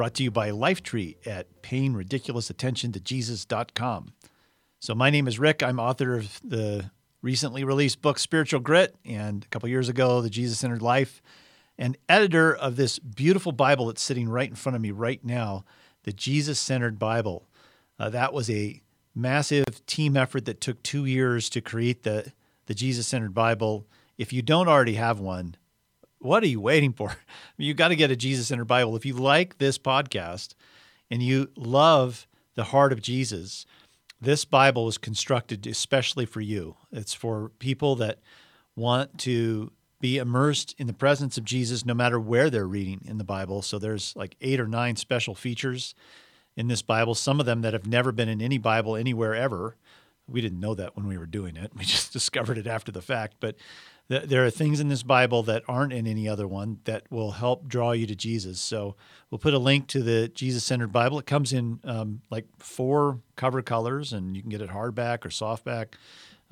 brought to you by Lifetree at paying ridiculous attention So, my name is Rick. I'm author of the recently released book Spiritual Grit and a couple years ago, The Jesus Centered Life, and editor of this beautiful Bible that's sitting right in front of me right now, the Jesus Centered Bible. Uh, that was a massive team effort that took two years to create the, the Jesus Centered Bible. If you don't already have one, what are you waiting for? You got to get a Jesus Centered Bible. If you like this podcast and you love the heart of Jesus, this Bible was constructed especially for you. It's for people that want to be immersed in the presence of Jesus no matter where they're reading in the Bible. So there's like eight or nine special features in this Bible, some of them that have never been in any Bible anywhere ever. We didn't know that when we were doing it. We just discovered it after the fact. But th- there are things in this Bible that aren't in any other one that will help draw you to Jesus. So we'll put a link to the Jesus Centered Bible. It comes in um, like four cover colors, and you can get it hardback or softback.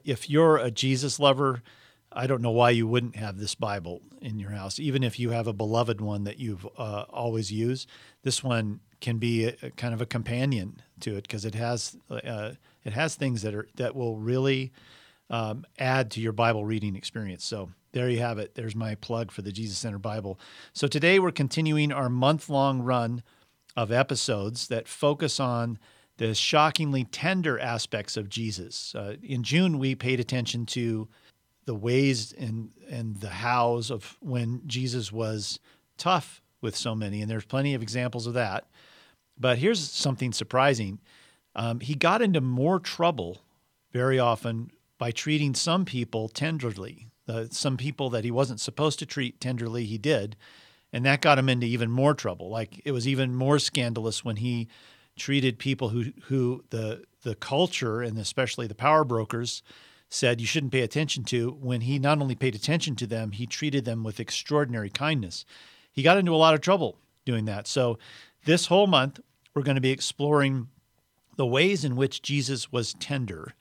If you're a Jesus lover, I don't know why you wouldn't have this Bible in your house, even if you have a beloved one that you've uh, always used. This one can be a, a kind of a companion to it because it has uh, it has things that are that will really um, add to your Bible reading experience. So there you have it. There's my plug for the Jesus Center Bible. So today we're continuing our month long run of episodes that focus on the shockingly tender aspects of Jesus. Uh, in June, we paid attention to the ways and and the hows of when Jesus was tough with so many, and there's plenty of examples of that. But here's something surprising: um, he got into more trouble very often by treating some people tenderly. Uh, some people that he wasn't supposed to treat tenderly, he did, and that got him into even more trouble. Like it was even more scandalous when he treated people who who the the culture and especially the power brokers said you shouldn't pay attention to when he not only paid attention to them, he treated them with extraordinary kindness. He got into a lot of trouble doing that. So, this whole month, we're going to be exploring the ways in which Jesus was tender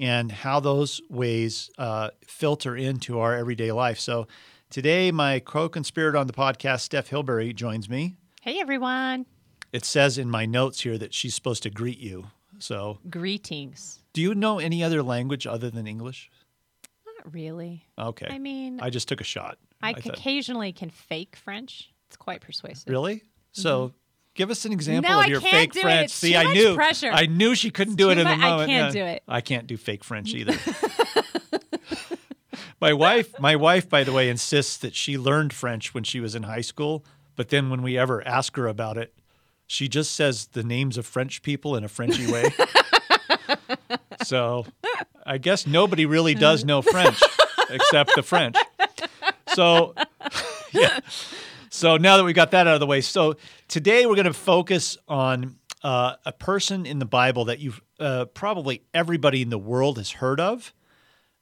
and how those ways uh, filter into our everyday life. So, today, my co conspirator on the podcast, Steph Hilberry, joins me. Hey, everyone. It says in my notes here that she's supposed to greet you. So, greetings. Do you know any other language other than English? Not really. Okay. I mean, I just took a shot. I, I occasionally can fake French. It's quite persuasive. Really? So, mm-hmm. Give us an example no, of your fake French. It. See, I knew. Pressure. I knew she couldn't do it in the moment. I can't yeah. do it. I can't do fake French either. my wife, my wife, by the way, insists that she learned French when she was in high school. But then when we ever ask her about it, she just says the names of French people in a Frenchy way. so I guess nobody really does know French except the French. So, yeah. So now that we've got that out of the way, so today we're going to focus on uh, a person in the Bible that you've uh, probably everybody in the world has heard of,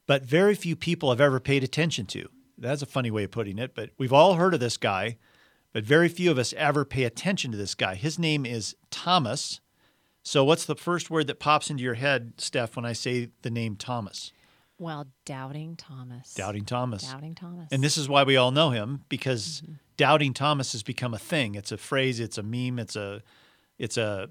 but very few people have ever paid attention to. That's a funny way of putting it, but we've all heard of this guy but very few of us ever pay attention to this guy. His name is Thomas. So, what's the first word that pops into your head, Steph, when I say the name Thomas? Well, doubting Thomas. Doubting Thomas. Doubting Thomas. And this is why we all know him because mm-hmm. Doubting Thomas has become a thing. It's a phrase, it's a meme, it's a it's a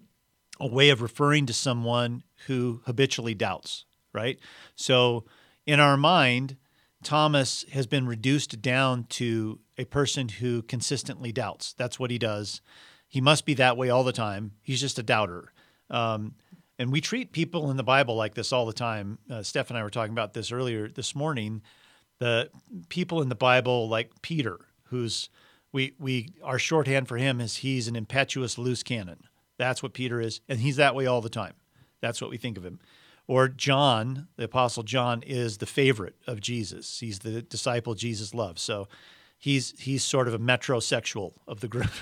a way of referring to someone who habitually doubts, right? So, in our mind, Thomas has been reduced down to a person who consistently doubts. That's what he does. He must be that way all the time. He's just a doubter. Um, and we treat people in the Bible like this all the time. Uh, Steph and I were talking about this earlier this morning. The people in the Bible, like Peter, who's we we our shorthand for him is he's an impetuous loose cannon. That's what Peter is, and he's that way all the time. That's what we think of him. Or John, the apostle John, is the favorite of Jesus. He's the disciple Jesus loves. So he's he's sort of a metrosexual of the group.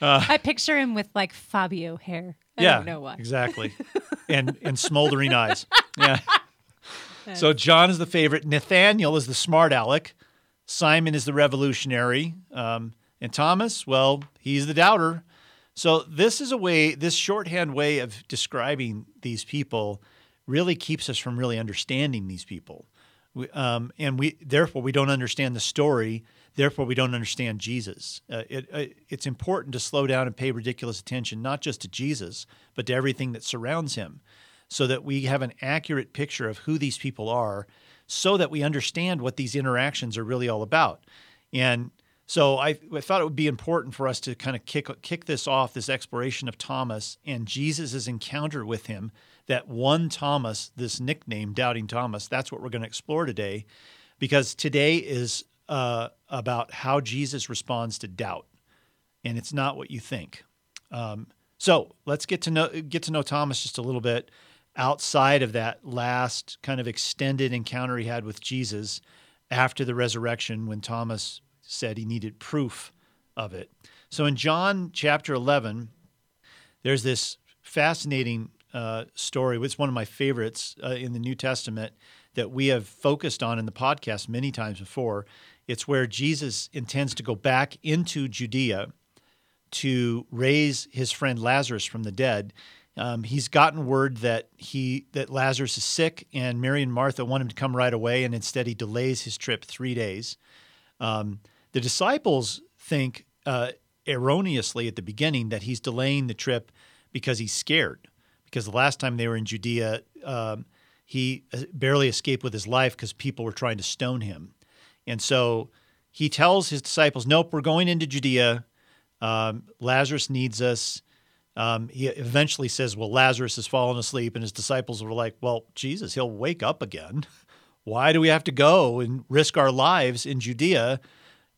Uh, I picture him with like Fabio hair. I yeah, don't know why. exactly, and and smoldering eyes. Yeah. So John is the favorite. Nathaniel is the smart aleck. Simon is the revolutionary, um, and Thomas, well, he's the doubter. So this is a way, this shorthand way of describing these people, really keeps us from really understanding these people, we, um, and we therefore we don't understand the story. Therefore, we don't understand Jesus. Uh, it, uh, it's important to slow down and pay ridiculous attention, not just to Jesus, but to everything that surrounds him so that we have an accurate picture of who these people are, so that we understand what these interactions are really all about. And so I, I thought it would be important for us to kind of kick kick this off, this exploration of Thomas and Jesus' encounter with him. That one Thomas, this nickname, Doubting Thomas, that's what we're going to explore today, because today is uh, about how Jesus responds to doubt, and it's not what you think. Um, so let's get to know get to know Thomas just a little bit outside of that last kind of extended encounter he had with Jesus after the resurrection when Thomas said he needed proof of it. So in John chapter 11, there's this fascinating uh, story. It's one of my favorites uh, in the New Testament that we have focused on in the podcast many times before. It's where Jesus intends to go back into Judea to raise his friend Lazarus from the dead. Um, he's gotten word that he that Lazarus is sick, and Mary and Martha want him to come right away, and instead he delays his trip three days. Um, the disciples think uh, erroneously at the beginning that he's delaying the trip because he's scared. Because the last time they were in Judea, um, he uh, barely escaped with his life because people were trying to stone him. And so he tells his disciples, Nope, we're going into Judea. Um, Lazarus needs us. Um, he eventually says, Well, Lazarus has fallen asleep. And his disciples were like, Well, Jesus, he'll wake up again. Why do we have to go and risk our lives in Judea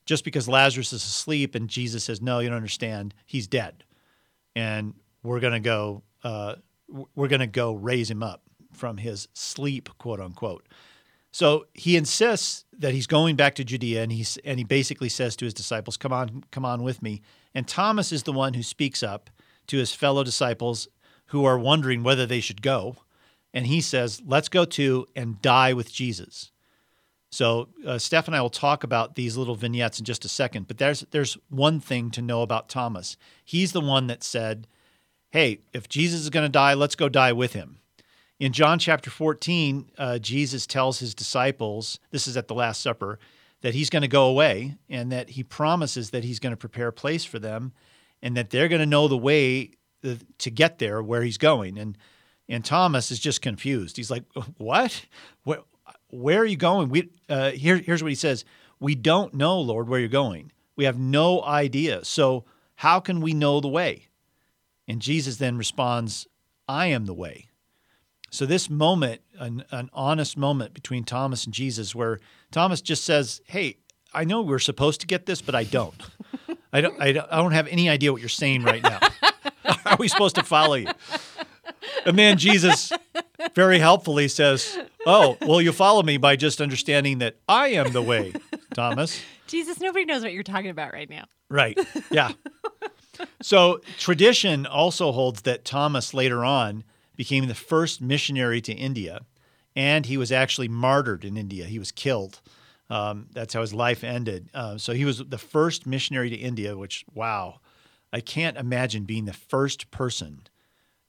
just because Lazarus is asleep? And Jesus says, No, you don't understand. He's dead. And we're going to go. Uh, we're going to go raise him up from his sleep, quote unquote. So he insists that he's going back to Judea, and he's and he basically says to his disciples, "Come on, come on with me." And Thomas is the one who speaks up to his fellow disciples who are wondering whether they should go, and he says, "Let's go too and die with Jesus." So uh, Steph and I will talk about these little vignettes in just a second, but there's there's one thing to know about Thomas. He's the one that said, "Hey, if Jesus is going to die, let's go die with him." In John chapter 14, uh, Jesus tells his disciples, this is at the Last Supper, that he's going to go away and that he promises that he's going to prepare a place for them and that they're going to know the way to get there where he's going. And, and Thomas is just confused. He's like, What? Where, where are you going? We, uh, here, here's what he says We don't know, Lord, where you're going. We have no idea. So, how can we know the way? And Jesus then responds, I am the way. So this moment, an, an, honest moment between Thomas and Jesus, where Thomas just says, "Hey, I know we're supposed to get this, but I don't. I don't. I don't, I don't have any idea what you're saying right now. Are we supposed to follow you?" And then Jesus very helpfully says, "Oh, well, you follow me by just understanding that I am the way, Thomas." Jesus, nobody knows what you're talking about right now. Right. Yeah. so tradition also holds that Thomas later on became the first missionary to India, and he was actually martyred in India. He was killed. Um, that's how his life ended. Uh, so he was the first missionary to India, which, wow, I can't imagine being the first person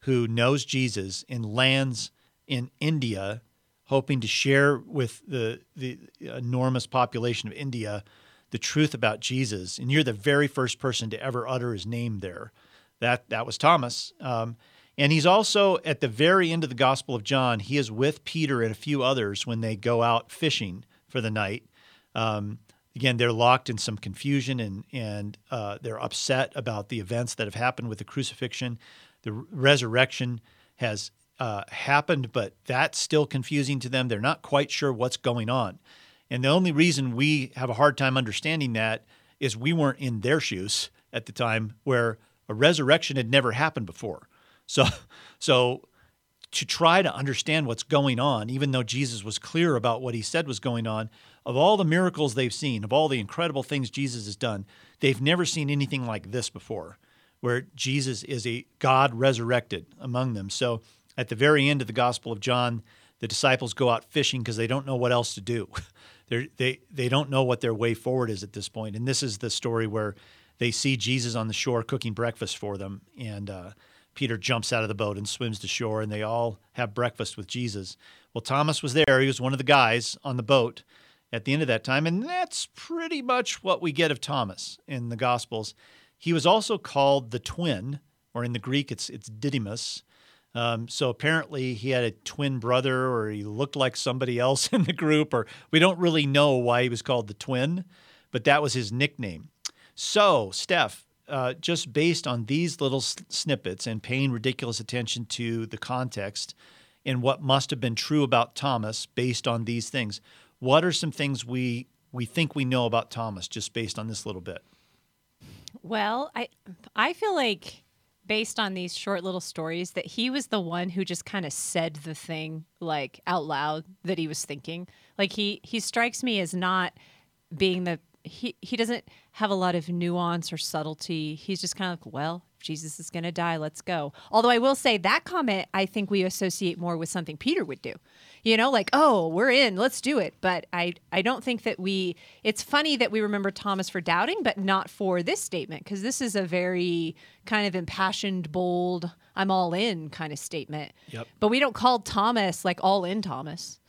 who knows Jesus and lands in India, hoping to share with the, the enormous population of India the truth about Jesus. And you're the very first person to ever utter his name there. That, that was Thomas. Um, and he's also at the very end of the Gospel of John, he is with Peter and a few others when they go out fishing for the night. Um, again, they're locked in some confusion and, and uh, they're upset about the events that have happened with the crucifixion. The resurrection has uh, happened, but that's still confusing to them. They're not quite sure what's going on. And the only reason we have a hard time understanding that is we weren't in their shoes at the time where a resurrection had never happened before. So, so to try to understand what's going on, even though Jesus was clear about what he said was going on. Of all the miracles they've seen, of all the incredible things Jesus has done, they've never seen anything like this before, where Jesus is a God resurrected among them. So at the very end of the Gospel of John, the disciples go out fishing because they don't know what else to do. They're, they they don't know what their way forward is at this point. And this is the story where they see Jesus on the shore cooking breakfast for them, and uh, Peter jumps out of the boat and swims to shore, and they all have breakfast with Jesus. Well, Thomas was there; he was one of the guys on the boat at the end of that time, and that's pretty much what we get of Thomas in the Gospels. He was also called the twin, or in the Greek, it's it's Didymus. Um, so apparently he had a twin brother, or he looked like somebody else in the group, or we don't really know why he was called the twin, but that was his nickname. So, Steph, uh, just based on these little snippets and paying ridiculous attention to the context and what must have been true about Thomas based on these things, what are some things we we think we know about Thomas just based on this little bit? Well, I I feel like based on these short little stories that he was the one who just kind of said the thing like out loud that he was thinking. Like he he strikes me as not being the he he doesn't have a lot of nuance or subtlety. He's just kind of like, well, Jesus is going to die, let's go. Although I will say that comment I think we associate more with something Peter would do. You know, like, oh, we're in, let's do it. But I I don't think that we it's funny that we remember Thomas for doubting, but not for this statement because this is a very kind of impassioned, bold, I'm all in kind of statement. Yep. But we don't call Thomas like all in Thomas.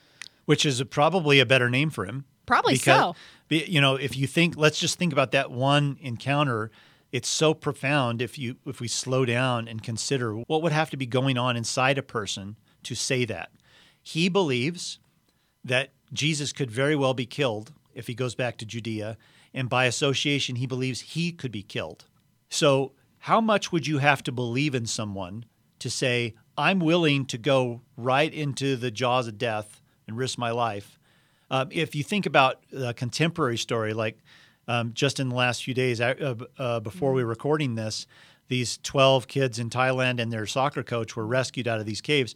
Which is probably a better name for him. Probably so. You know, if you think, let's just think about that one encounter. It's so profound if you if we slow down and consider what would have to be going on inside a person to say that. He believes that Jesus could very well be killed if he goes back to Judea, and by association, he believes he could be killed. So, how much would you have to believe in someone to say, I'm willing to go right into the jaws of death and risk my life? Um, if you think about a contemporary story, like um, just in the last few days uh, uh, before we were recording this, these 12 kids in Thailand and their soccer coach were rescued out of these caves.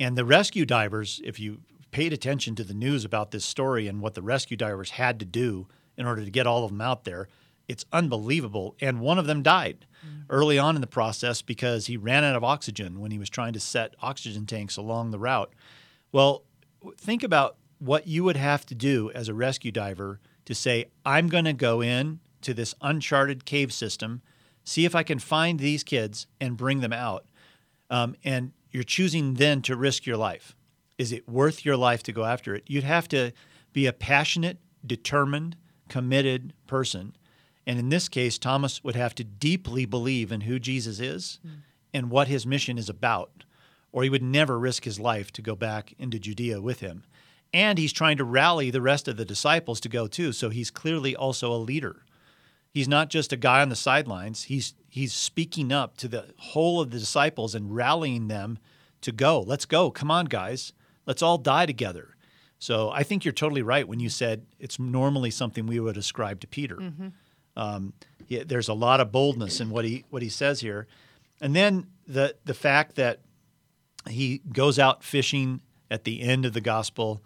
And the rescue divers, if you paid attention to the news about this story and what the rescue divers had to do in order to get all of them out there, it's unbelievable. And one of them died early on in the process because he ran out of oxygen when he was trying to set oxygen tanks along the route. Well, think about what you would have to do as a rescue diver to say, I'm going to go in to this uncharted cave system, see if I can find these kids and bring them out. Um, and you're choosing then to risk your life. Is it worth your life to go after it? You'd have to be a passionate, determined, committed person. And in this case, Thomas would have to deeply believe in who Jesus is and what his mission is about, or he would never risk his life to go back into Judea with him. And he's trying to rally the rest of the disciples to go too. So he's clearly also a leader. He's not just a guy on the sidelines. He's he's speaking up to the whole of the disciples and rallying them to go. Let's go. Come on, guys. Let's all die together. So I think you're totally right when you said it's normally something we would ascribe to Peter. Um, yeah, there's a lot of boldness in what he what he says here, and then the the fact that he goes out fishing at the end of the gospel,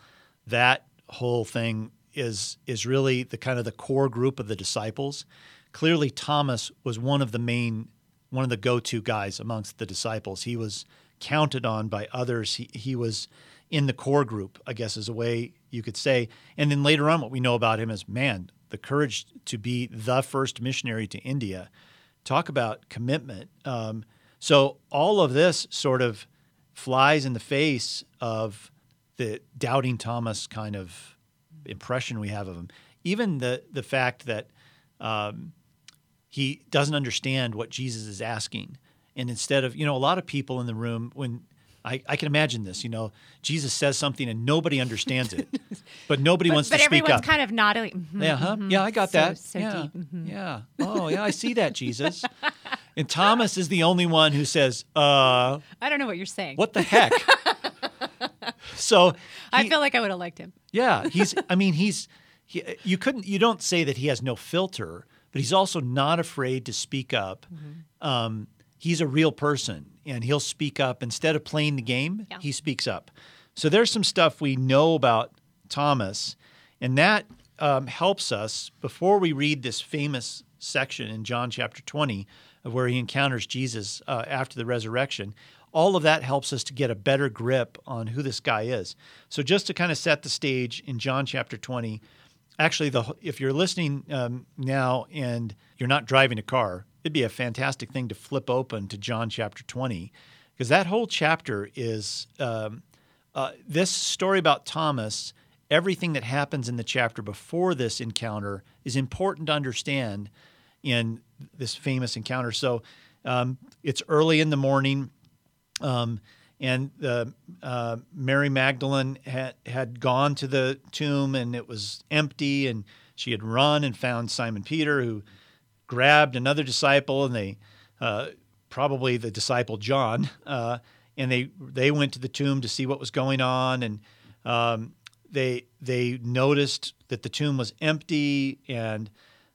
that whole thing is is really the kind of the core group of the disciples. Clearly, Thomas was one of the main one of the go-to guys amongst the disciples. He was counted on by others. He he was in the core group, I guess is a way you could say. And then later on, what we know about him is man, the courage to be the first missionary to India. Talk about commitment. Um, so all of this sort of flies in the face of the doubting Thomas kind of impression we have of him. Even the the fact that um, he doesn't understand what Jesus is asking, and instead of you know a lot of people in the room when I, I can imagine this. You know, Jesus says something and nobody understands it, but nobody But, wants but to speak up. But everyone's kind of nodding. mhm, Yeah, huh? mhm. Yeah, I got So- that. so yeah. deep, mhm. Yeah. Oh, yeah, I see that, Jesus. and Thomas is the only one who says, uh, I don't know what you're saying. what the heck? so I feel like I would have liked him. yeah, he's I mean, he's he, you couldn't you don't say that he has no filter, but he's also not afraid to speak up. Um, he's a real person and he'll speak up instead of playing the game. Yeah. He speaks up. So there's some stuff we know about Thomas, and that um, helps us before we read this famous section in John chapter 20 of where he encounters Jesus uh, after the resurrection. All of that helps us to get a better grip on who this guy is. So just to kind of set the stage in John chapter 20, actually, the if you're listening um, now and you're not driving a car, it'd be a fantastic thing to flip open to John chapter 20 because that whole chapter is um, uh, this story about Thomas. Everything that happens in the chapter before this encounter is important to understand in this famous encounter. So um, it's early in the morning. Um, and uh, Mary Magdalene had, had gone to the tomb and it was empty, and she had run and found Simon Peter, who grabbed another disciple, and they uh, probably the disciple John, uh, and they they went to the tomb to see what was going on, and um, they they noticed that the tomb was empty, and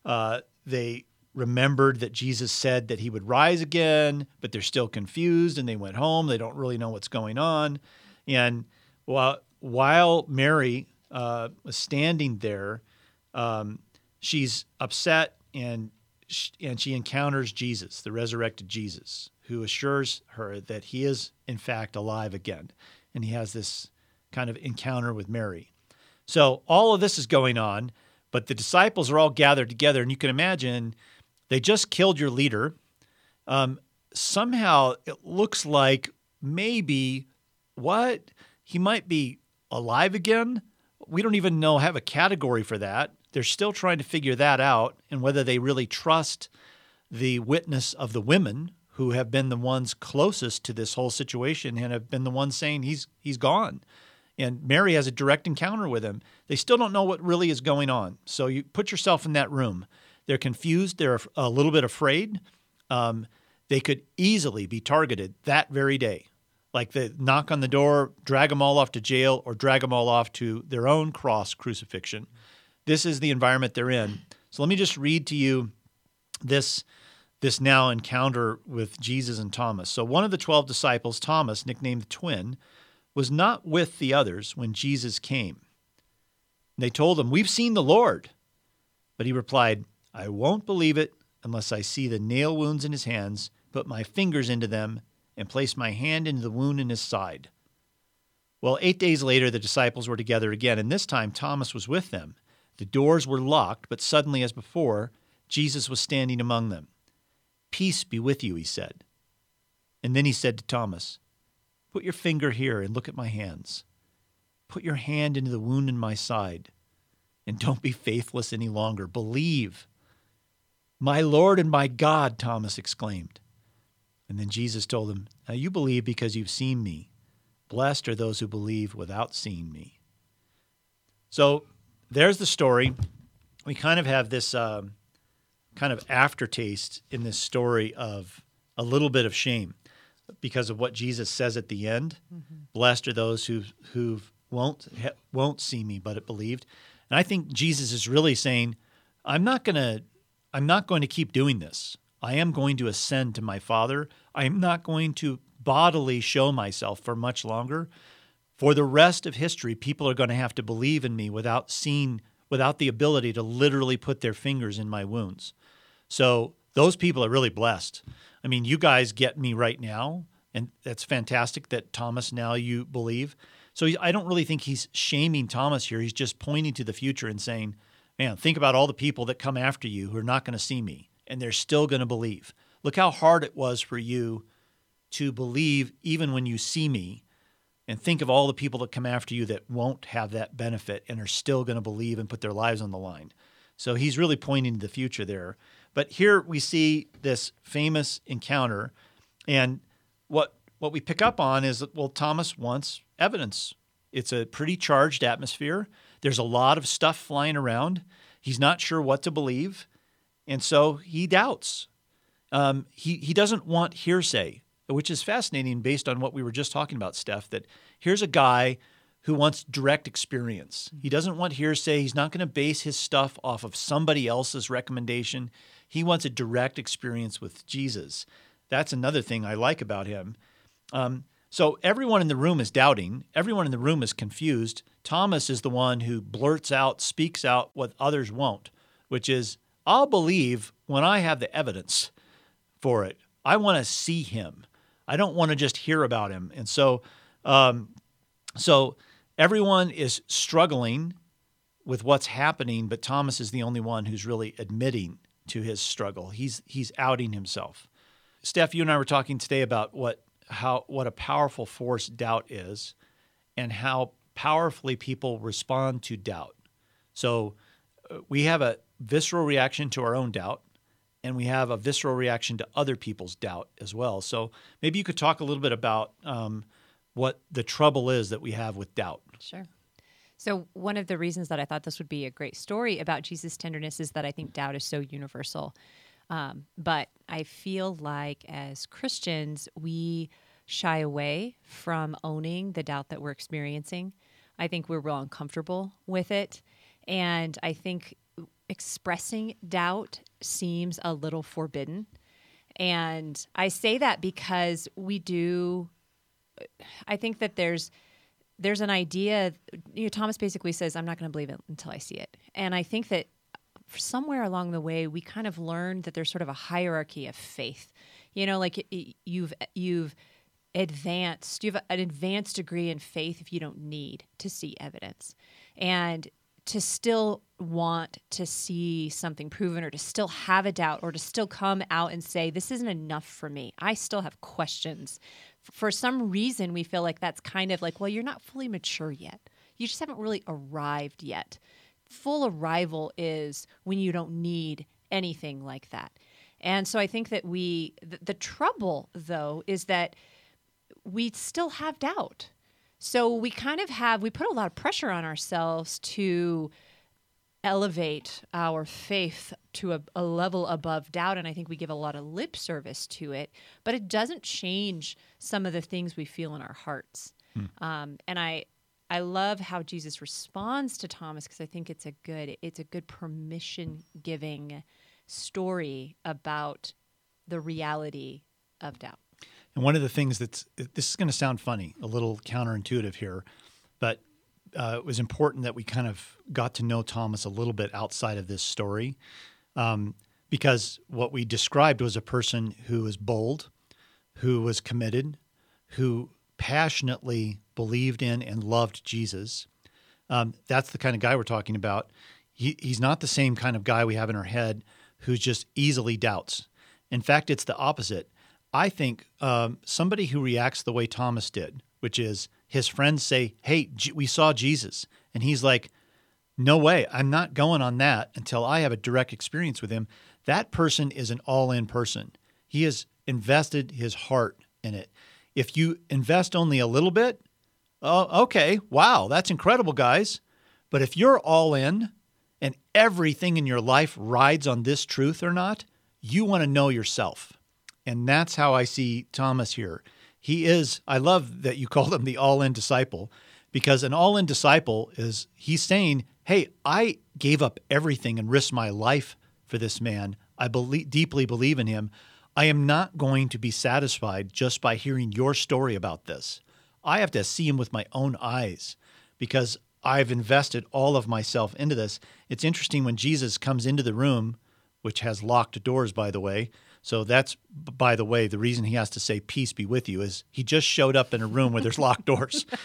uh, they remembered that Jesus said that he would rise again, but they're still confused and they went home. They don't really know what's going on. And while, while Mary uh, was standing there, um, she's upset and, and she encounters Jesus, the resurrected Jesus, who assures her that he is, in fact, alive again. And he has this kind of encounter with Mary. So all of this is going on, but the disciples are all gathered together. And you can imagine they just killed your leader. Um, somehow it looks like maybe what he might be alive again. We don't even know have a category for that. They're still trying to figure that out and whether they really trust the witness of the women who have been the ones closest to this whole situation and have been the ones saying he's he's gone. And Mary has a direct encounter with him. They still don't know what really is going on. So you put yourself in that room. They're confused. They're a little bit afraid. Um, they could easily be targeted that very day. Like they knock on the door, drag them all off to jail, or drag them all off to their own cross crucifixion. This is the environment they're in. So let me just read to you this this now encounter with Jesus and Thomas. So one of the 12 disciples, Thomas, nicknamed the twin, was not with the others when Jesus came. They told him, "We've seen the Lord." But he replied, I won't believe it unless I see the nail wounds in his hands, put my fingers into them, and place my hand into the wound in his side. Well, eight days later, the disciples were together again, and this time Thomas was with them. The doors were locked, but suddenly, as before, Jesus was standing among them. Peace be with you, he said. And then he said to Thomas, Put your finger here and look at my hands. Put your hand into the wound in my side. And don't be faithless any longer. Believe. My Lord and my God, Thomas exclaimed. And then Jesus told him, Now you believe because you've seen me. Blessed are those who believe without seeing me. So there's the story. We kind of have this um, kind of aftertaste in this story of a little bit of shame because of what Jesus says at the end. Mm-hmm. Blessed are those who who won't won't see me, but it believed. And I think Jesus is really saying, I'm not going to I'm not going to keep doing this. I am going to ascend to my Father. I am not going to bodily show myself for much longer. For the rest of history, people are going to have to believe in me without seeing, without the ability to literally put their fingers in my wounds. So those people are really blessed. I mean, you guys get me right now, and that's fantastic that Thomas now you believe. So I don't really think he's shaming Thomas here. He's just pointing to the future and saying, Man, think about all the people that come after you who are not going to see me and they're still going to believe. Look how hard it was for you to believe even when you see me. And think of all the people that come after you that won't have that benefit and are still going to believe and put their lives on the line. So he's really pointing to the future there. But here we see this famous encounter. And what what we pick up on is that, well, Thomas wants evidence. It's a pretty charged atmosphere. There's a lot of stuff flying around. He's not sure what to believe. And so he doubts. Um, he, he doesn't want hearsay, which is fascinating based on what we were just talking about, Steph, that here's a guy who wants direct experience. He doesn't want hearsay. He's not going to base his stuff off of somebody else's recommendation. He wants a direct experience with Jesus. That's another thing I like about him. Um, so everyone in the room is doubting. Everyone in the room is confused. Thomas is the one who blurts out, speaks out what others won't, which is, I'll believe when I have the evidence for it. I want to see him. I don't want to just hear about him. And so, um, so everyone is struggling with what's happening, but Thomas is the only one who's really admitting to his struggle. He's he's outing himself. Steph, you and I were talking today about what how what a powerful force doubt is, and how powerfully people respond to doubt. So uh, we have a visceral reaction to our own doubt, and we have a visceral reaction to other people's doubt as well. So maybe you could talk a little bit about um, what the trouble is that we have with doubt. Sure. So, one of the reasons that I thought this would be a great story about Jesus' tenderness is that I think doubt is so universal. Um, but I feel like as Christians, we shy away from owning the doubt that we're experiencing. I think we're real uncomfortable with it. And I think expressing doubt seems a little forbidden. And I say that because we do, I think that there's, there's an idea, you know, Thomas basically says, I'm not going to believe it until I see it. And I think that somewhere along the way, we kind of learned that there's sort of a hierarchy of faith. You know, like you've, you've, advanced you have an advanced degree in faith if you don't need to see evidence. And to still want to see something proven or to still have a doubt or to still come out and say this isn't enough for me. I still have questions. For some reason we feel like that's kind of like well you're not fully mature yet. You just haven't really arrived yet full arrival is when you don't need anything like that and so i think that we the, the trouble though is that we still have doubt. So we kind of have, we put a lot of pressure on ourselves to elevate our faith to a, a, level above doubt. And I think we give a lot of lip service to it, but it doesn't change some of the things we feel in our hearts. Hmm. Um, and I, I love how Jesus responds to Thomas because I think it's a good, it's a good permission giving story about the reality of doubt. And one of the things that's this is going to sound funny, a little counterintuitive here, but uh, it was important that we kind of got to know Thomas a little bit outside of this story, um, because what we described was a person who was bold, who was committed, who passionately believed in and loved Jesus. Um, that's the kind of guy we're talking about. He, he's not the same kind of guy we have in our head who just easily doubts. In fact, it's the opposite. I think um, somebody who reacts the way Thomas did, which is his friends say, Hey, we saw Jesus. And he's like, No way, I'm not going on that until I have a direct experience with him. That person is an all in person. He has invested his heart in it. If you invest only a little bit, oh, okay, wow, that's incredible, guys. But if you're all in and everything in your life rides on this truth or not, you want to know yourself. And that's how I see Thomas here. He is, I love that you called him the all in disciple because an all in disciple is, he's saying, Hey, I gave up everything and risked my life for this man. I believe, deeply believe in him. I am not going to be satisfied just by hearing your story about this. I have to see him with my own eyes because I've invested all of myself into this. It's interesting when Jesus comes into the room, which has locked doors, by the way, so that's, by the way, the reason he has to say "peace be with you" is he just showed up in a room where there's locked doors.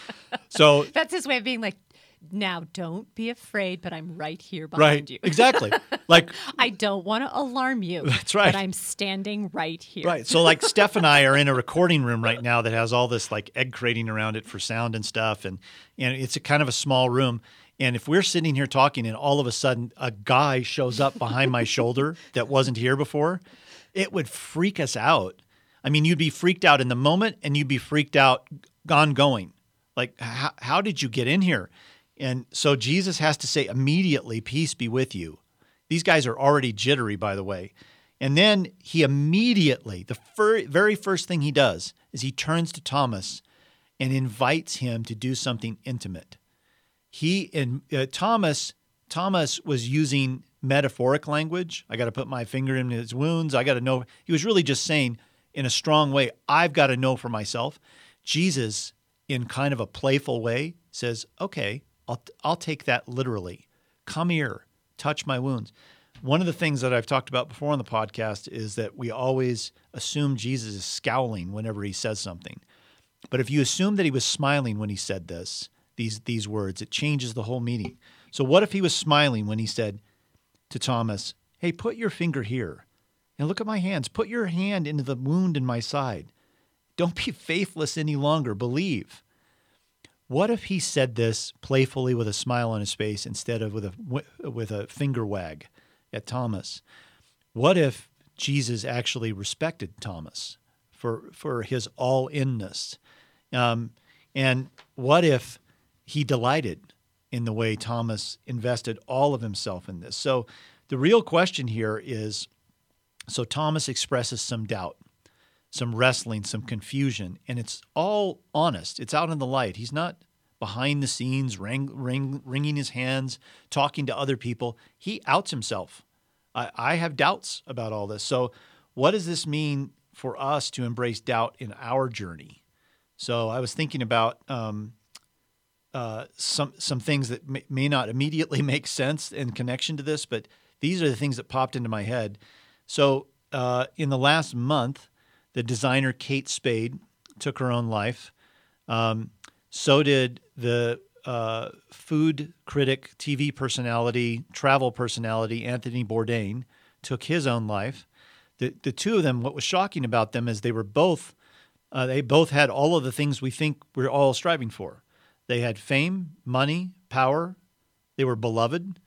So that's his way of being like, now don't be afraid, but I'm right here behind right, you. exactly. Like I don't want to alarm you. That's right. But I'm standing right here. Right. So like Steph and I are in a recording room right now that has all this like egg crating around it for sound and stuff, and and it's a kind of a small room. And if we're sitting here talking and all of a sudden a guy shows up behind my shoulder that wasn't here before, it would freak us out. I mean, you'd be freaked out in the moment and you'd be freaked out ongoing. Like, how, how did you get in here? And so Jesus has to say immediately, Peace be with you. These guys are already jittery, by the way. And then he immediately, the fir- very first thing he does is he turns to Thomas and invites him to do something intimate. He and uh, Thomas Thomas was using metaphoric language. I got to put my finger in his wounds. I got to know. He was really just saying, in a strong way, I've got to know for myself. Jesus, in kind of a playful way, says, Okay, I'll, I'll take that literally. Come here, touch my wounds. One of the things that I've talked about before on the podcast is that we always assume Jesus is scowling whenever he says something. But if you assume that he was smiling when he said this, these these words, it changes the whole meaning. So what if he was smiling when he said to Thomas, "Hey, put your finger here. And look at my hands. Put your hand into the wound in my side. Don't be faithless any longer. Believe." What if he said this playfully with a smile on his face instead of with a with a finger wag at Thomas? What if Jesus actually respected Thomas for for his all inness? Um, and what if he delighted in the way Thomas invested all of himself in this? So the real question here is so Thomas expresses some doubt, some wrestling, some confusion, and it's all honest. It's out in the light. He's not behind the scenes, ring, ring, wringing his hands, talking to other people. He outs himself. I, I have doubts about all this. So, what does this mean for us to embrace doubt in our journey? So, I was thinking about um, uh, some some things that may, may not immediately make sense in connection to this, but these are the things that popped into my head. So, uh, in the last month, the designer Kate Spade took her own life. Um, so did the uh, food critic, TV personality, travel personality Anthony Bourdain took his own life. The the two of them, what was shocking about them is they were both uh, they both had all of the things we think we're all striving for. They had fame, money, power. They were beloved.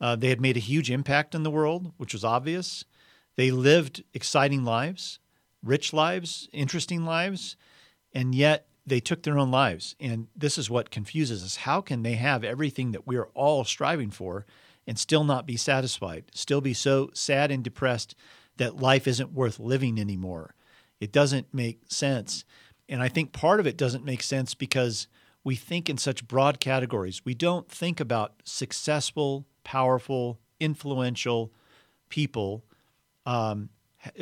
Uh, they had made a huge impact in the world, which was obvious. They lived exciting lives, rich lives, interesting lives, and yet they took their own lives. And this is what confuses us. How can they have everything that we're all striving for and still not be satisfied, still be so sad and depressed that life isn't worth living anymore? It doesn't make sense. And I think part of it doesn't make sense because we think in such broad categories. We don't think about successful, powerful, influential people um,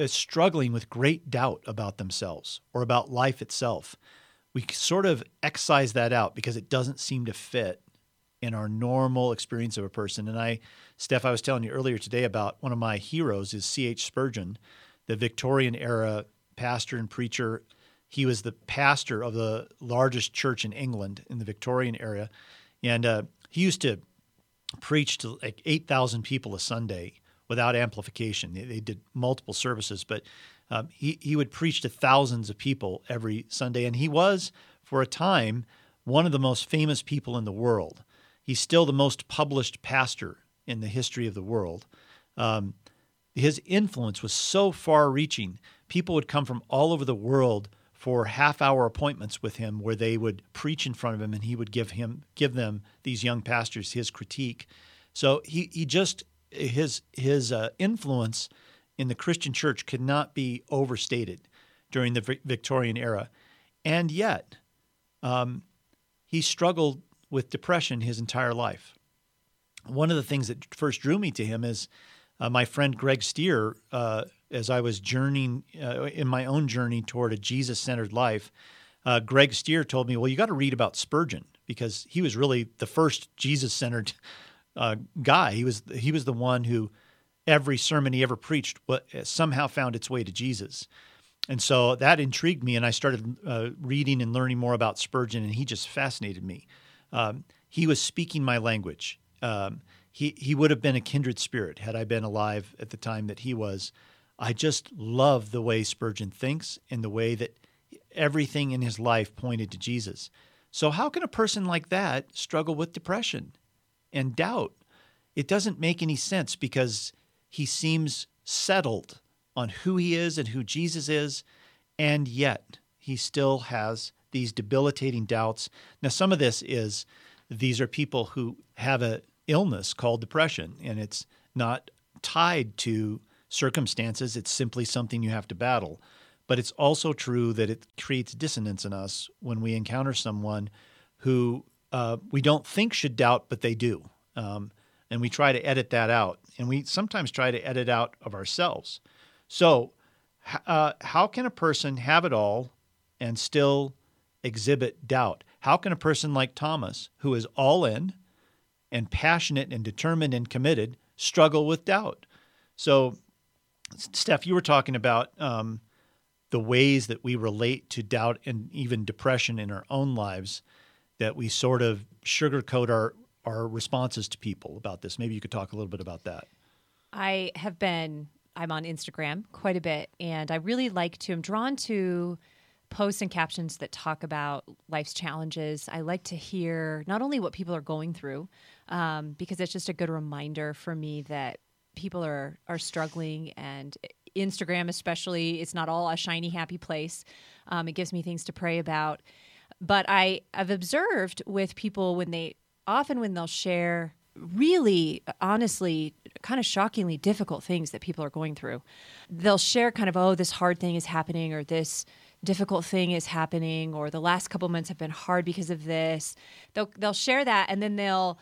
struggling with great doubt about themselves or about life itself we sort of excise that out because it doesn't seem to fit in our normal experience of a person. And I, Steph, I was telling you earlier today about one of my heroes is C.H. Spurgeon, the Victorian era pastor and preacher. He was the pastor of the largest church in England in the Victorian era. And uh, he used to preach to like 8,000 people a Sunday without amplification. They, they did multiple services, but um, he, he would preach to thousands of people every Sunday, and he was, for a time, one of the most famous people in the world. He's still the most published pastor in the history of the world. Um, his influence was so far reaching. People would come from all over the world for half hour appointments with him where they would preach in front of him and he would give him give them these young pastors his critique. So he, he just his his uh, influence in the Christian church could not be overstated during the Victorian era. And yet, um, he struggled with depression his entire life. One of the things that first drew me to him is uh, my friend Greg Stier, uh, as I was journeying uh, in my own journey toward a Jesus centered life. Uh, Greg Stier told me, Well, you got to read about Spurgeon because he was really the first Jesus centered uh, guy. He was, he was the one who every sermon he ever preached somehow found its way to Jesus. And so that intrigued me, and I started uh, reading and learning more about Spurgeon, and he just fascinated me. Um, he was speaking my language. Um, he, he would have been a kindred spirit had I been alive at the time that he was. I just love the way Spurgeon thinks and the way that everything in his life pointed to Jesus. So, how can a person like that struggle with depression and doubt? It doesn't make any sense because he seems settled on who he is and who Jesus is, and yet he still has these debilitating doubts. Now, some of this is these are people who have an illness called depression, and it's not tied to circumstances, it's simply something you have to battle. But it's also true that it creates dissonance in us when we encounter someone who uh, we don't think should doubt, but they do. Um, and we try to edit that out. And we sometimes try to edit out of ourselves. So, uh, how can a person have it all and still exhibit doubt? How can a person like Thomas, who is all in and passionate and determined and committed, struggle with doubt? So, Steph, you were talking about um, the ways that we relate to doubt and even depression in our own lives, that we sort of sugarcoat our, our responses to people about this. Maybe you could talk a little bit about that. I have been I'm on Instagram quite a bit, and I really like to. I'm drawn to posts and captions that talk about life's challenges. I like to hear not only what people are going through, um, because it's just a good reminder for me that people are are struggling, and Instagram especially, it's not all a shiny happy place. Um, it gives me things to pray about. But I I've observed with people when they often when they'll share really honestly kind of shockingly difficult things that people are going through they'll share kind of oh this hard thing is happening or this difficult thing is happening or the last couple months have been hard because of this. They'll they'll share that and then they'll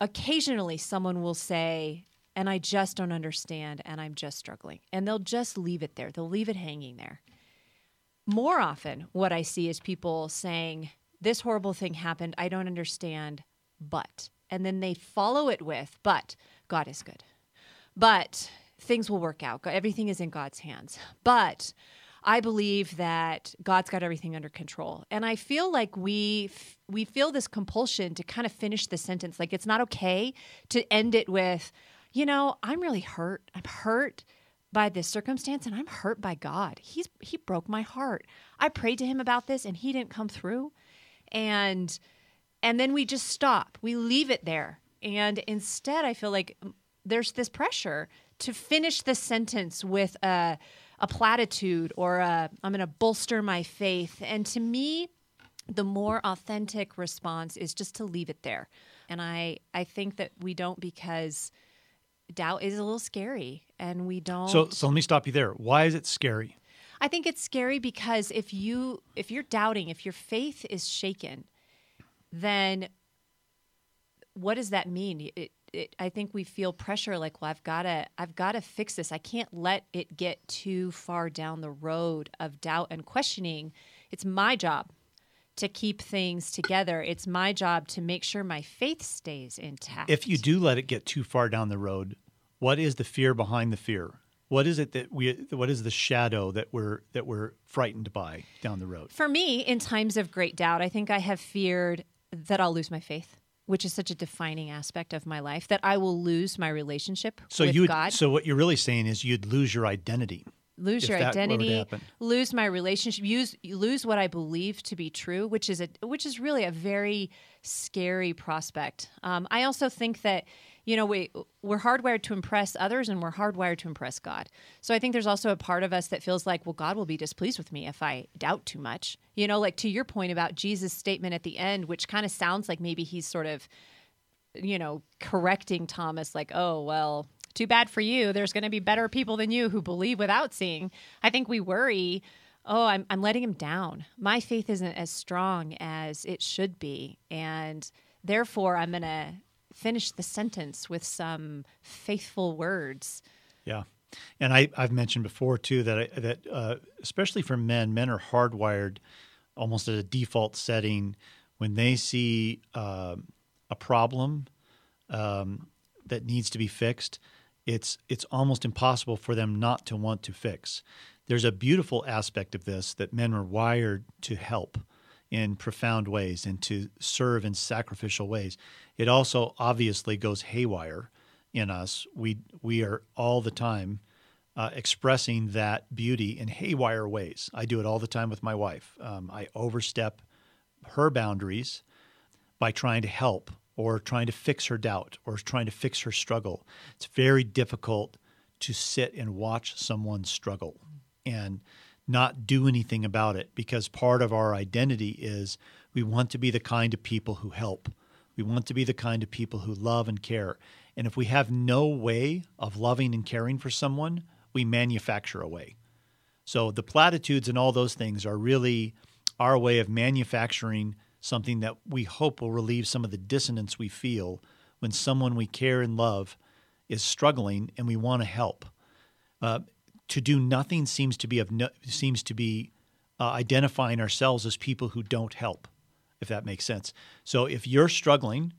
occasionally someone will say and I just don't understand and I'm just struggling and they'll just leave it there. They'll leave it hanging there more often what I see is people saying this horrible thing happened I don't understand but and then they follow it with, but God is good. But things will work out. Everything is in God's hands. But I believe that God's got everything under control. And I feel like we f- we feel this compulsion to kind of finish the sentence like it's not okay to end it with, you know, I'm really hurt. I'm hurt by this circumstance and I'm hurt by God. He's he broke my heart. I prayed to him about this and he didn't come through. And and then we just stop. We leave it there. And instead, I feel like mm, there's this pressure to finish the sentence with a, a platitude or i am going to bolster my faith. And to me, the more authentic response is just to leave it there. And I, I think that we don't because doubt is a little scary and we don't. So, so let me stop you there. Why is it scary? I think it's scary because if you if you're doubting, if your faith is shaken, then what does that mean? It, it, I think we feel pressure like, well, I've got to, I've got to fix this. I can't let it get too far down the road of doubt and questioning. It's my job to keep things together. It's my job to make sure my faith stays intact. If you do let it get too far down the road, what is the fear behind the fear? What is it that we? What is the shadow that we're that we're frightened by down the road? For me, in times of great doubt, I think I have feared that I'll lose my faith, which is such a defining aspect of my life, that I will lose my relationship so with you God. So what you're really saying is you'd lose your identity. Lose your identity, lose my relationship, use lose what I believe to be true, which is a which is really a very scary prospect. Um, I also think that you know, we we're hardwired to impress others and we're hardwired to impress God. So I think there's also a part of us that feels like, well, God will be displeased with me if I doubt too much. You know, like to your point about Jesus' statement at the end, which kind of sounds like maybe he's sort of, you know, correcting Thomas, like, oh, well, too bad for you. There's going to be better people than you who believe without seeing. I think we worry, oh, I'm, I'm letting him down. My faith isn't as strong as it should be. And therefore, I'm going to finish the sentence with some faithful words. Yeah. And I, have mentioned before too that I, that uh, especially for men, men are hardwired almost as a default setting when they see uh, a problem um, that needs to be fixed. It's it's almost impossible for them not to want to fix. There's a beautiful aspect of this that men are wired to help in profound ways and to serve in sacrificial ways. It also obviously goes haywire in us. We we are all the time uh, expressing that beauty in haywire ways. I do it all the time with my wife. Um, I overstep her boundaries by trying to help or trying to fix her doubt or trying to fix her struggle. It's very difficult to sit and watch someone struggle and not do anything about it because part of our identity is we want to be the kind of people who help. We want to be the kind of people who love and care. And if we have no way of loving and caring for someone, we manufacture a way. So the platitudes and all those things are really our way of manufacturing something that we hope will relieve some of the dissonance we feel when someone we care and love is struggling and we want to help. Uh, to do nothing seems to be of no, seems to be uh, identifying ourselves as people who don't help, if that makes sense. So if you're struggling,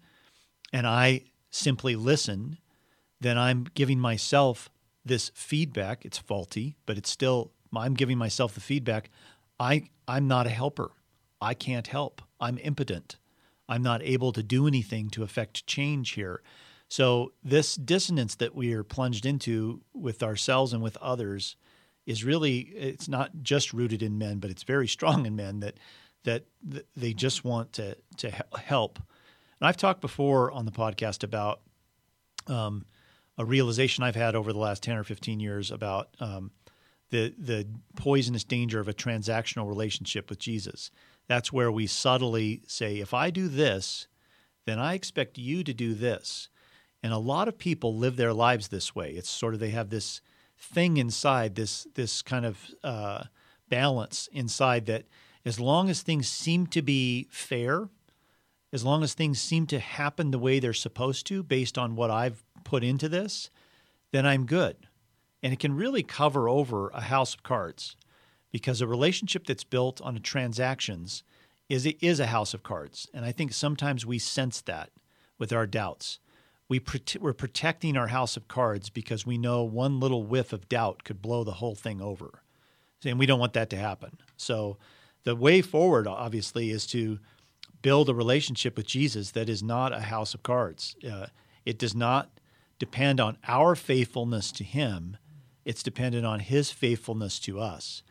and I simply listen, then I'm giving myself this feedback. It's faulty, but it's still I'm giving myself the feedback. I I'm not a helper. I can't help. I'm impotent. I'm not able to do anything to affect change here. So this dissonance that we are plunged into with ourselves and with others is really it's not just rooted in men, but it's very strong in men that that they just want to to help. And I've talked before on the podcast about um, a realization I've had over the last ten or fifteen years about um, the the poisonous danger of a transactional relationship with Jesus. That's where we subtly say, if I do this, then I expect you to do this. And a lot of people live their lives this way. It's sort of they have this thing inside, this this kind of uh, balance inside that as long as things seem to be fair, as long as things seem to happen the way they're supposed to based on what I've put into this, then I'm good. And it can really cover over a house of cards because a relationship that's built on transactions is is a house of cards. And I think sometimes we sense that with our doubts. We we're protecting our house of cards because we know one little whiff of doubt could blow the whole thing over. And we don't want that to happen. So the way forward, obviously, is to build a relationship with Jesus that is not a house of cards. Uh, it does not depend on our faithfulness to Him, it's dependent on His faithfulness to us.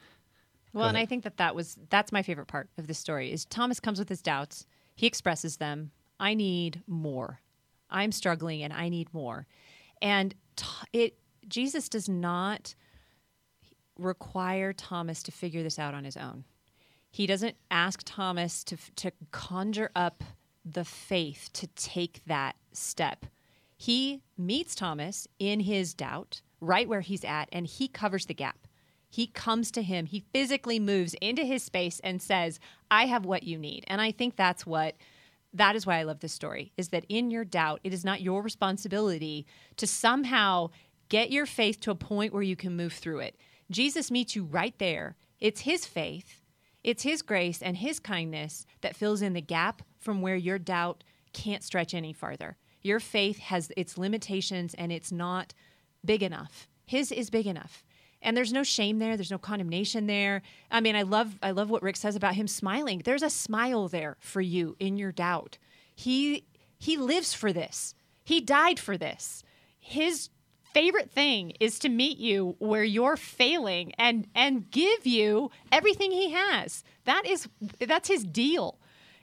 Well, and I think that that was that's my favorite part of this story is Thomas comes with his doubts. He expresses them. I need more. I'm struggling and I need more. And it Jesus does not require Thomas to figure this out on his own. He doesn't ask Thomas to to conjure up the faith to take that step. He meets Thomas in his doubt, right where he's at, and he covers the gap. He comes to him, he physically moves into his space and says, I have what you need. And I think that's what that is why I love this story is that in your doubt, it is not your responsibility to somehow get your faith to a point where you can move through it. Jesus meets you right there. It's his faith, it's his grace and his kindness that fills in the gap from where your doubt can't stretch any farther. Your faith has its limitations and it's not big enough. His is big enough and there's no shame there. There's no condemnation there. I mean i love i love what rick says about him smiling. There's a smile there for you in your doubt. He he lives for this. He died for this. His favorite thing is to meet you where you're failing and and give you everything he has. That is that's his deal.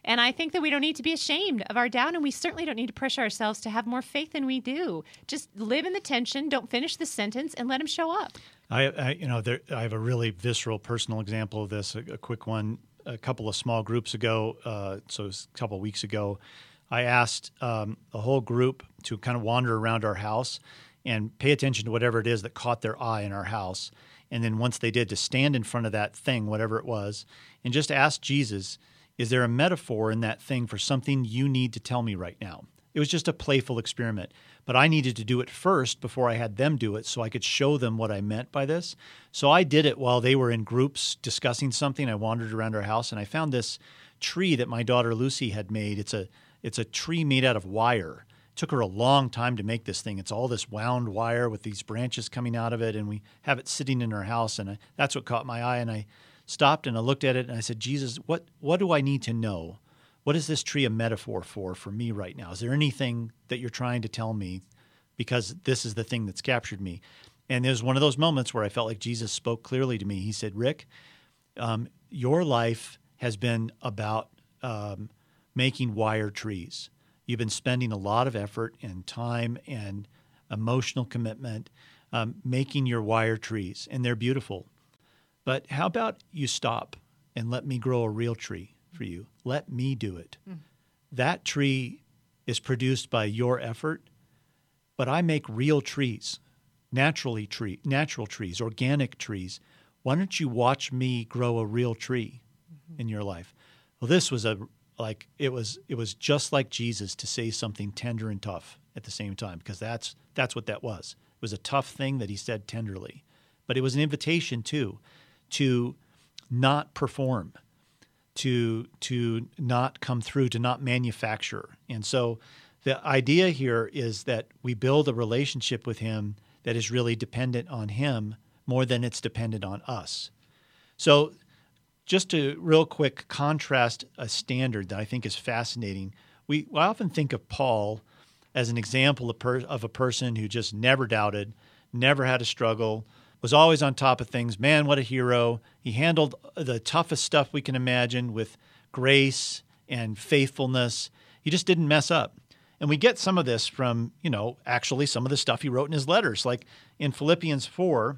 And I think that we don't need to be ashamed of our doubt, and we certainly don't need to pressure ourselves to have more faith than we do. Just live in the tension, don't finish the sentence, and let him show up. I, I you know, there, I have a really visceral, personal example of this. A, a quick one. A couple of small groups ago, uh, so a couple of weeks ago, I asked um, a whole group to kind of wander around our house and pay attention to whatever it is that caught their eye in our house. And then once they did, to stand in front of that thing, whatever it was, and just ask Jesus, is there a metaphor in that thing for something you need to tell me right now? It was just a playful experiment. But I needed to do it first before I had them do it so I could show them what I meant by this. So I did it while they were in groups discussing something. I wandered around our house and I found this tree that my daughter Lucy had made. It's a it's a tree made out of wire. It took her a long time to make this thing. It's all this wound wire with these branches coming out of it, and we have it sitting in our house. And I, that's what caught my eye. And I stopped and I looked at it and I said, Jesus, what what do I need to know what is this tree a metaphor for for me right now? Is there anything that you're trying to tell me because this is the thing that's captured me? And there's one of those moments where I felt like Jesus spoke clearly to me. He said, Rick, um, your life has been about um, making wire trees. You've been spending a lot of effort and time and emotional commitment um, making your wire trees, and they're beautiful. But how about you stop and let me grow a real tree? For you. Let me do it. Mm. That tree is produced by your effort, but I make real trees, naturally tree, natural trees, organic trees. Why don't you watch me grow a real tree mm-hmm. in your life? Well, this was a like it was it was just like Jesus to say something tender and tough at the same time because that's that's what that was. It was a tough thing that he said tenderly, but it was an invitation too to not perform, to to not come through, to not manufacture. And so the idea here is that we build a relationship with him that is really dependent on him more than it's dependent on us. So just to real quick contrast a standard that I think is fascinating. We, I often think of Paul as an example of, per, of a person who just never doubted, never had a struggle, was always on top of things. Man, what a hero. He handled the toughest stuff we can imagine with grace and faithfulness. He just didn't mess up. And we get some of this from, you know, actually some of the stuff he wrote in his letters. Like in Philippians 4,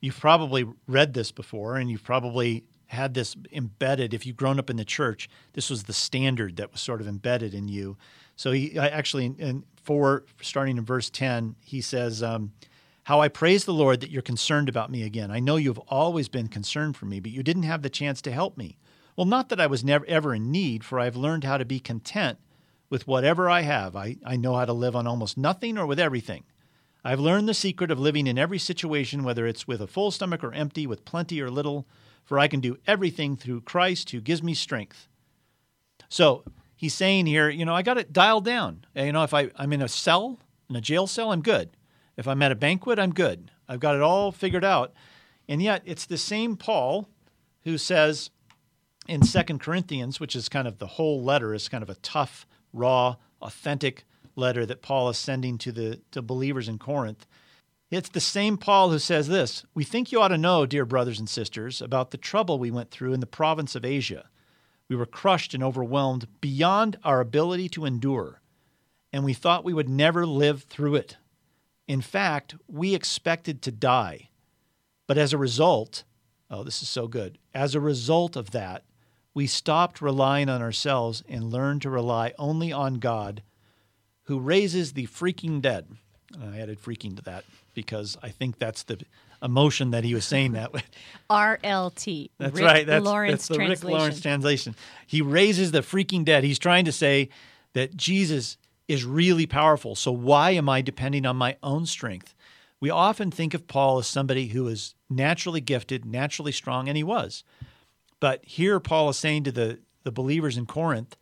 you've probably read this before and you've probably had this embedded. If you've grown up in the church, this was the standard that was sort of embedded in you. So he actually, in four, starting in verse 10, he says, um, How I praise the Lord that you're concerned about me again. I know you've always been concerned for me, but you didn't have the chance to help me. Well, not that I was never ever in need, for I've learned how to be content with whatever I have. I, I know how to live on almost nothing or with everything. I've learned the secret of living in every situation, whether it's with a full stomach or empty, with plenty or little for I can do everything through Christ who gives me strength. So he's saying here, you know, I got it dialed down. You know, if I, I'm in a cell, in a jail cell, I'm good. If I'm at a banquet, I'm good. I've got it all figured out. And yet it's the same Paul who says in Second Corinthians, which is kind of the whole letter, is kind of a tough, raw, authentic letter that Paul is sending to the to believers in Corinth. It's the same Paul who says this We think you ought to know, dear brothers and sisters, about the trouble we went through in the province of Asia. We were crushed and overwhelmed beyond our ability to endure, and we thought we would never live through it. In fact, we expected to die. But as a result, oh, this is so good. As a result of that, we stopped relying on ourselves and learned to rely only on God, who raises the freaking dead. And I added freaking to that because I think that's the emotion that he was saying that with. RLT. That's Rick right. That's, Lawrence that's the. Rick Lawrence translation. He raises the freaking dead. He's trying to say that Jesus is really powerful. So why am I depending on my own strength? We often think of Paul as somebody who is naturally gifted, naturally strong, and he was. But here Paul is saying to the, the believers in Corinth,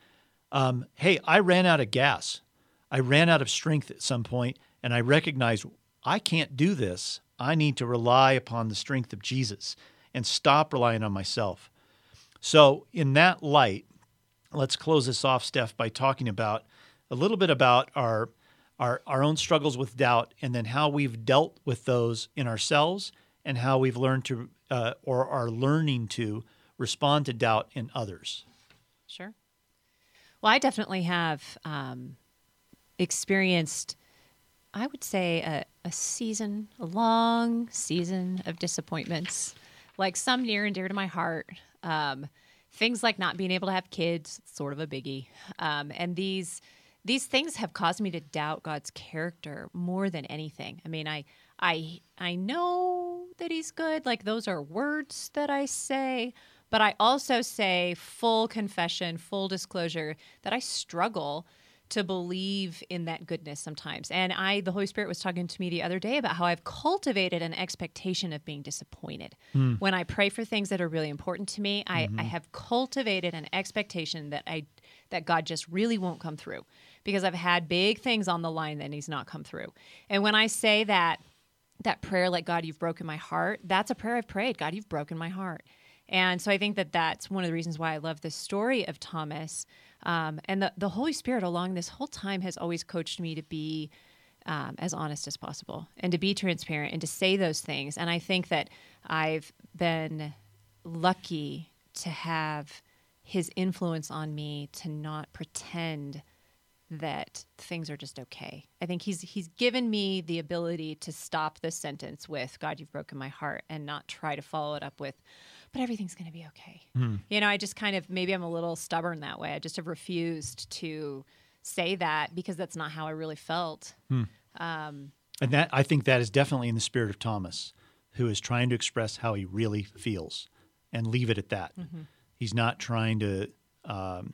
um, hey, I ran out of gas. I ran out of strength at some point, and I recognize I can't do this. I need to rely upon the strength of Jesus and stop relying on myself. So, in that light, let's close this off, Steph, by talking about a little bit about our, our, our own struggles with doubt and then how we've dealt with those in ourselves and how we've learned to uh, or are learning to respond to doubt in others. Sure. Well, I definitely have um, experienced I would say a, a season, a long season of disappointments, like some near and dear to my heart. Um, things like not being able to have kids, sort of a biggie, um, and these these things have caused me to doubt God's character more than anything. I mean, I I I know that He's good. Like those are words that I say, but I also say full confession, full disclosure that I struggle to believe in that goodness sometimes. And I, the Holy Spirit was talking to me the other day about how I've cultivated an expectation of being disappointed. Mm. When I pray for things that are really important to me, I, mm-hmm. I have cultivated an expectation that I that God just really won't come through because I've had big things on the line that He's not come through. And when I say that that prayer, like God, you've broken my heart, that's a prayer I've prayed. God, you've broken my heart. And so I think that that's one of the reasons why I love the story of Thomas um, and the, the Holy Spirit along this whole time has always coached me to be um, as honest as possible and to be transparent and to say those things. And I think that I've been lucky to have his influence on me to not pretend that things are just okay. I think he's he's given me the ability to stop the sentence with God you've broken my heart and not try to follow it up with but everything's going to be okay. Mm. You know, I just kind of maybe I'm a little stubborn that way. I just have refused to say that because that's not how I really felt. Mm. Um, and that I think that is definitely in the spirit of Thomas, who is trying to express how he really feels and leave it at that. Mm-hmm. He's not trying to um,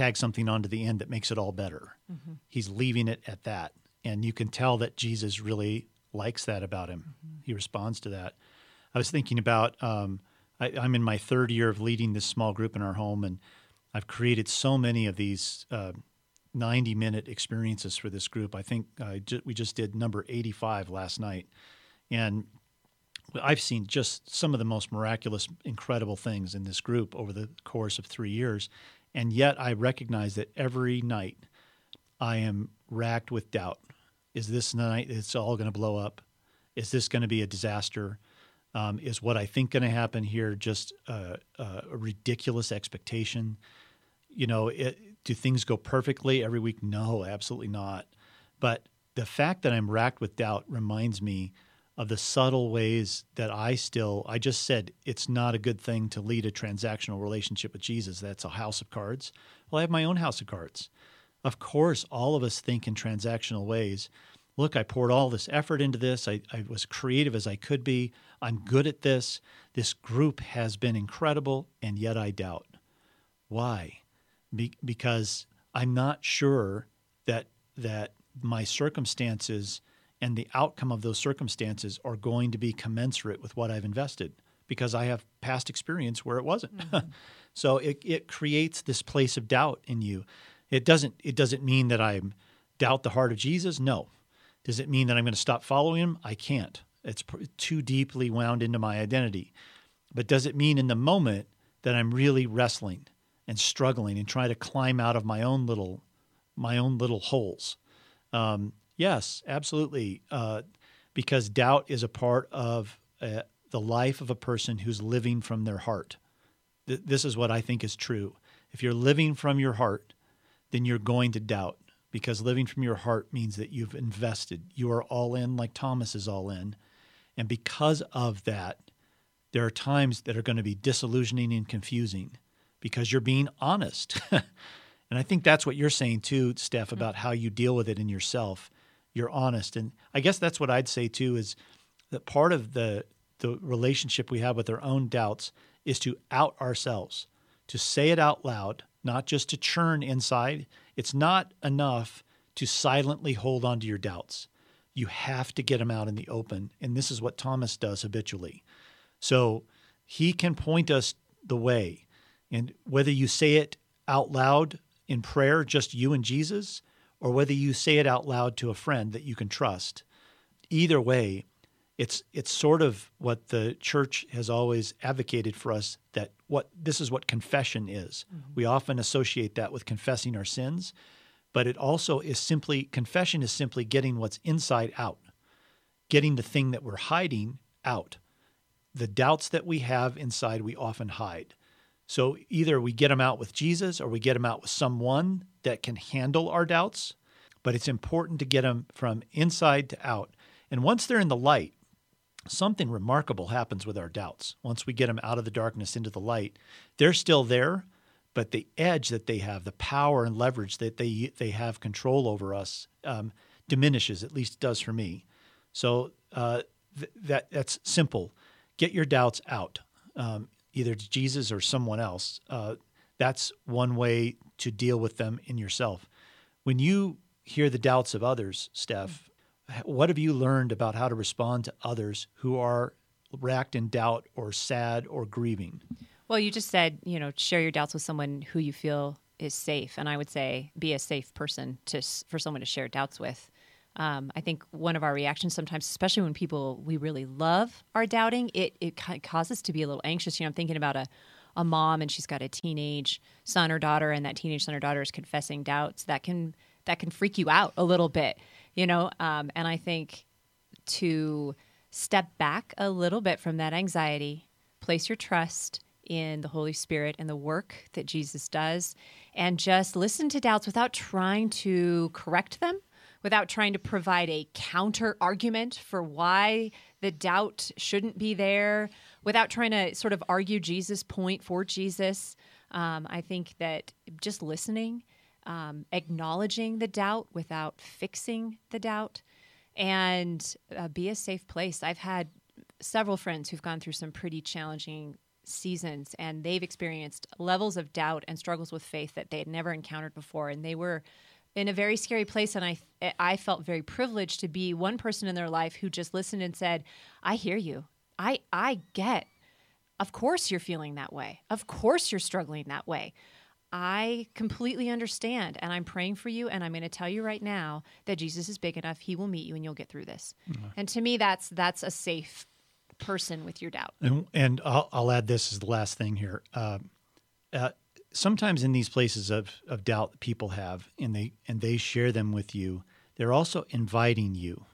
tag something onto the end that makes it all better. Mm-hmm. He's leaving it at that. And you can tell that Jesus really likes that about him. He responds to that. I was thinking about um, I, I'm in my third year of leading this small group in our home, and I've created so many of these uh, 90 minute experiences for this group. I think uh, ju- we just did number 85 last night. And I've seen just some of the most miraculous, incredible things in this group over the course of three years. And yet I recognize that every night I am racked with doubt. Is this night it's all going to blow up? Is this going to be a disaster? Um, is what I think going to happen here just a, a ridiculous expectation? You know, it, do things go perfectly every week? No, absolutely not. But the fact that I'm racked with doubt reminds me of the subtle ways that I still, I just said it's not a good thing to lead a transactional relationship with Jesus. That's a house of cards. Well, I have my own house of cards. Of course, all of us think in transactional ways. Look, I poured all this effort into this. I, I was creative as I could be. I'm good at this. This group has been incredible, and yet I doubt. Why? Be- because I'm not sure that that my circumstances and the outcome of those circumstances are going to be commensurate with what I've invested because I have past experience where it wasn't. Mm-hmm. so it, it creates this place of doubt in you. It doesn't it doesn't mean that I doubt the heart of Jesus. No. Does it mean that I'm going to stop following him? I can't. It's too deeply wound into my identity. But does it mean in the moment that I'm really wrestling and struggling and trying to climb out of my own little my own little holes? Um, Yes, absolutely. Uh, because doubt is a part of uh, the life of a person who's living from their heart. Th- this is what I think is true. If you're living from your heart, then you're going to doubt because living from your heart means that you've invested. You are all in, like Thomas is all in. And because of that, there are times that are going to be disillusioning and confusing because you're being honest. and I think that's what you're saying too, Steph, about how you deal with it in yourself you're honest. And I guess that's what I'd say too is that part of the the relationship we have with our own doubts is to out ourselves, to say it out loud, not just to churn inside. It's not enough to silently hold on to your doubts. You have to get them out in the open. And this is what Thomas does habitually. So he can point us the way. And whether you say it out loud in prayer, just you and Jesus, or whether you say it out loud to a friend that you can trust. Either way, it's it's sort of what the church has always advocated for us that what this is what confession is. Mm-hmm. We often associate that with confessing our sins, but it also is simply confession is simply getting what's inside out. Getting the thing that we're hiding out. The doubts that we have inside we often hide. So either we get them out with Jesus or we get them out with someone that can handle our doubts, but it's important to get them from inside to out. And once they're in the light, something remarkable happens with our doubts. Once we get them out of the darkness into the light, they're still there, but the edge that they have, the power and leverage that they they have control over us, um, diminishes. At least does for me. So uh, th- that that's simple. Get your doubts out. Um, either to Jesus or someone else. Uh, that's one way to deal with them in yourself. When you hear the doubts of others, Steph, what have you learned about how to respond to others who are racked in doubt or sad or grieving? Well, you just said, you know, share your doubts with someone who you feel is safe, and I would say be a safe person to for someone to share doubts with. Um, I think one of our reactions sometimes, especially when people we really love are doubting, it it causes us to be a little anxious. You know, I'm thinking about a a mom and she's got a teenage son or daughter, and that teenage son or daughter is confessing doubts. That can that can freak you out a little bit, you know. Um, and I think to step back a little bit from that anxiety, place your trust in the Holy Spirit and the work that Jesus does, and just listen to doubts without trying to correct them without trying to provide a counter argument for why the doubt shouldn't be there, without trying to sort of argue Jesus' point for Jesus. Um, I think that just listening, um, acknowledging the doubt without fixing the doubt, and uh, be a safe place. I've had several friends who've gone through some pretty challenging seasons and they've experienced levels of doubt and struggles with faith that they had never encountered before and they were in a very scary place and I I felt very privileged to be one person in their life who just listened and said, "I hear you. I I get. Of course you're feeling that way. Of course you're struggling that way. I completely understand and I'm praying for you and I'm going to tell you right now that Jesus is big enough. He will meet you and you'll get through this." Mm-hmm. And to me that's that's a safe person with your doubt. And, and I'll, I'll, add this as the last thing here. Uh, uh, sometimes in these places of, of doubt that people have, and they and they share them with you, they're also inviting you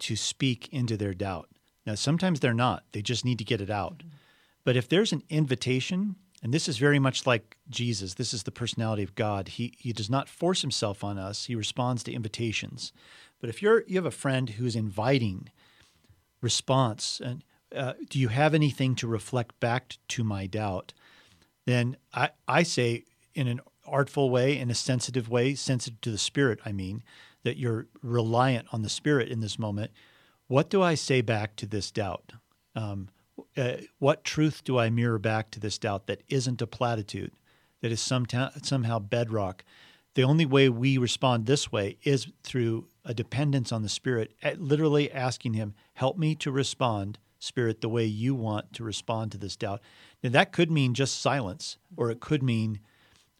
to speak into their doubt. Now, sometimes they're not; they just need to get it out. Mm-hmm. But if there's an invitation, and this is very much like Jesus, this is the personality of God. He he does not force himself on us; he responds to invitations. But if you're you have a friend who's inviting response and uh, do you have anything to reflect back to my doubt? Then I, I say, in an artful way, in a sensitive way, sensitive to the Spirit, I mean, that you're reliant on the Spirit in this moment. What do I say back to this doubt? Um, uh, what truth do I mirror back to this doubt that isn't a platitude, that is some somehow bedrock? The only way we respond this way is through a dependence on the Spirit, literally asking Him, Help me to respond Spirit, the way you want to respond to this doubt. Now, that could mean just silence, or it could mean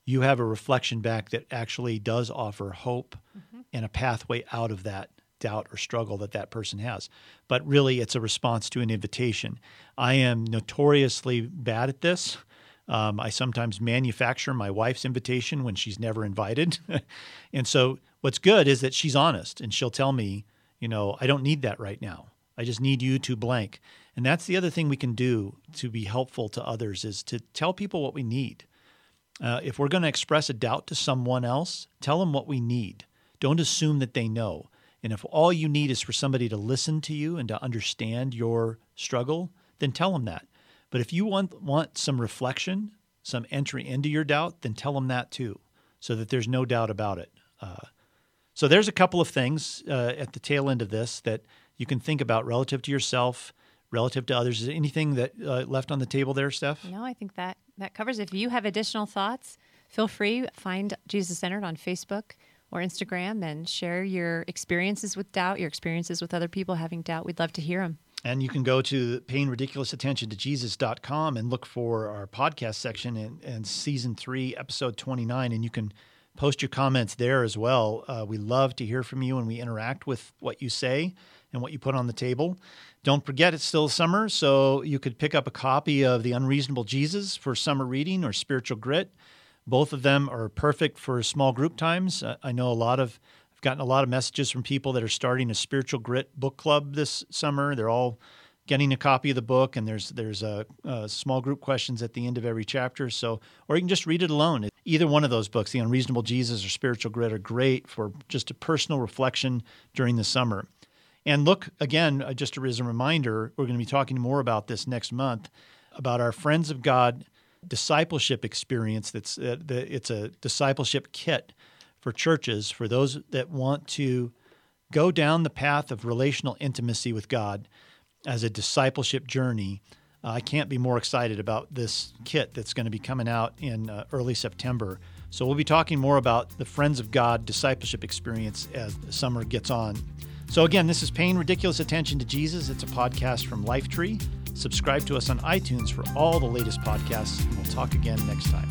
you have a reflection back that actually does offer hope mm-hmm. and a pathway out of that doubt or struggle that that person has. But really, it's a response to an invitation. I am notoriously bad at this. Um, I sometimes manufacture my wife's invitation when she's never invited. and so, what's good is that she's honest and she'll tell me, you know, I don't need that right now. I just need you to blank. And that's the other thing we can do to be helpful to others is to tell people what we need. Uh, if we're going to express a doubt to someone else, tell them what we need. Don't assume that they know. And if all you need is for somebody to listen to you and to understand your struggle, then tell them that. But if you want want some reflection, some entry into your doubt, then tell them that too, so that there's no doubt about it. Uh, so there's a couple of things uh, at the tail end of this that you can think about relative to yourself, relative to others. Is anything that uh, left on the table there, Steph? No, I think that that covers. If you have additional thoughts, feel free find Jesus Centered on Facebook or Instagram and share your experiences with doubt, your experiences with other people having doubt. We'd love to hear them. And you can go to paying ridiculous attention to Jesus.com and look for our podcast section in, in season three, episode 29. And you can post your comments there as well. Uh, we love to hear from you and we interact with what you say and what you put on the table. Don't forget, it's still summer, so you could pick up a copy of The Unreasonable Jesus for summer reading or Spiritual Grit. Both of them are perfect for small group times. I know a lot of, I've gotten a lot of messages from people that are starting a Spiritual Grit book club this summer. They're all getting a copy of the book, and there's there's a, a, small group questions at the end of every chapter. So, or you can just read it alone. Either one of those books, The Unreasonable Jesus or Spiritual Grit, are great for just a personal reflection during the summer. And look, again, uh, just as a reminder, we're going to be talking more about this next month about our Friends of God discipleship experience. That's uh, the, it's a discipleship kit for churches for those that want to go down the path of relational intimacy with God as a discipleship journey. Uh, I can't be more excited about this kit that's going to be coming out in uh, early September. So we'll be talking more about the Friends of God discipleship experience as summer gets on. So, again, this is Paying Ridiculous Attention to Jesus. It's a podcast from Lifetree. Subscribe to us on iTunes for all the latest podcasts, and we'll talk again next time.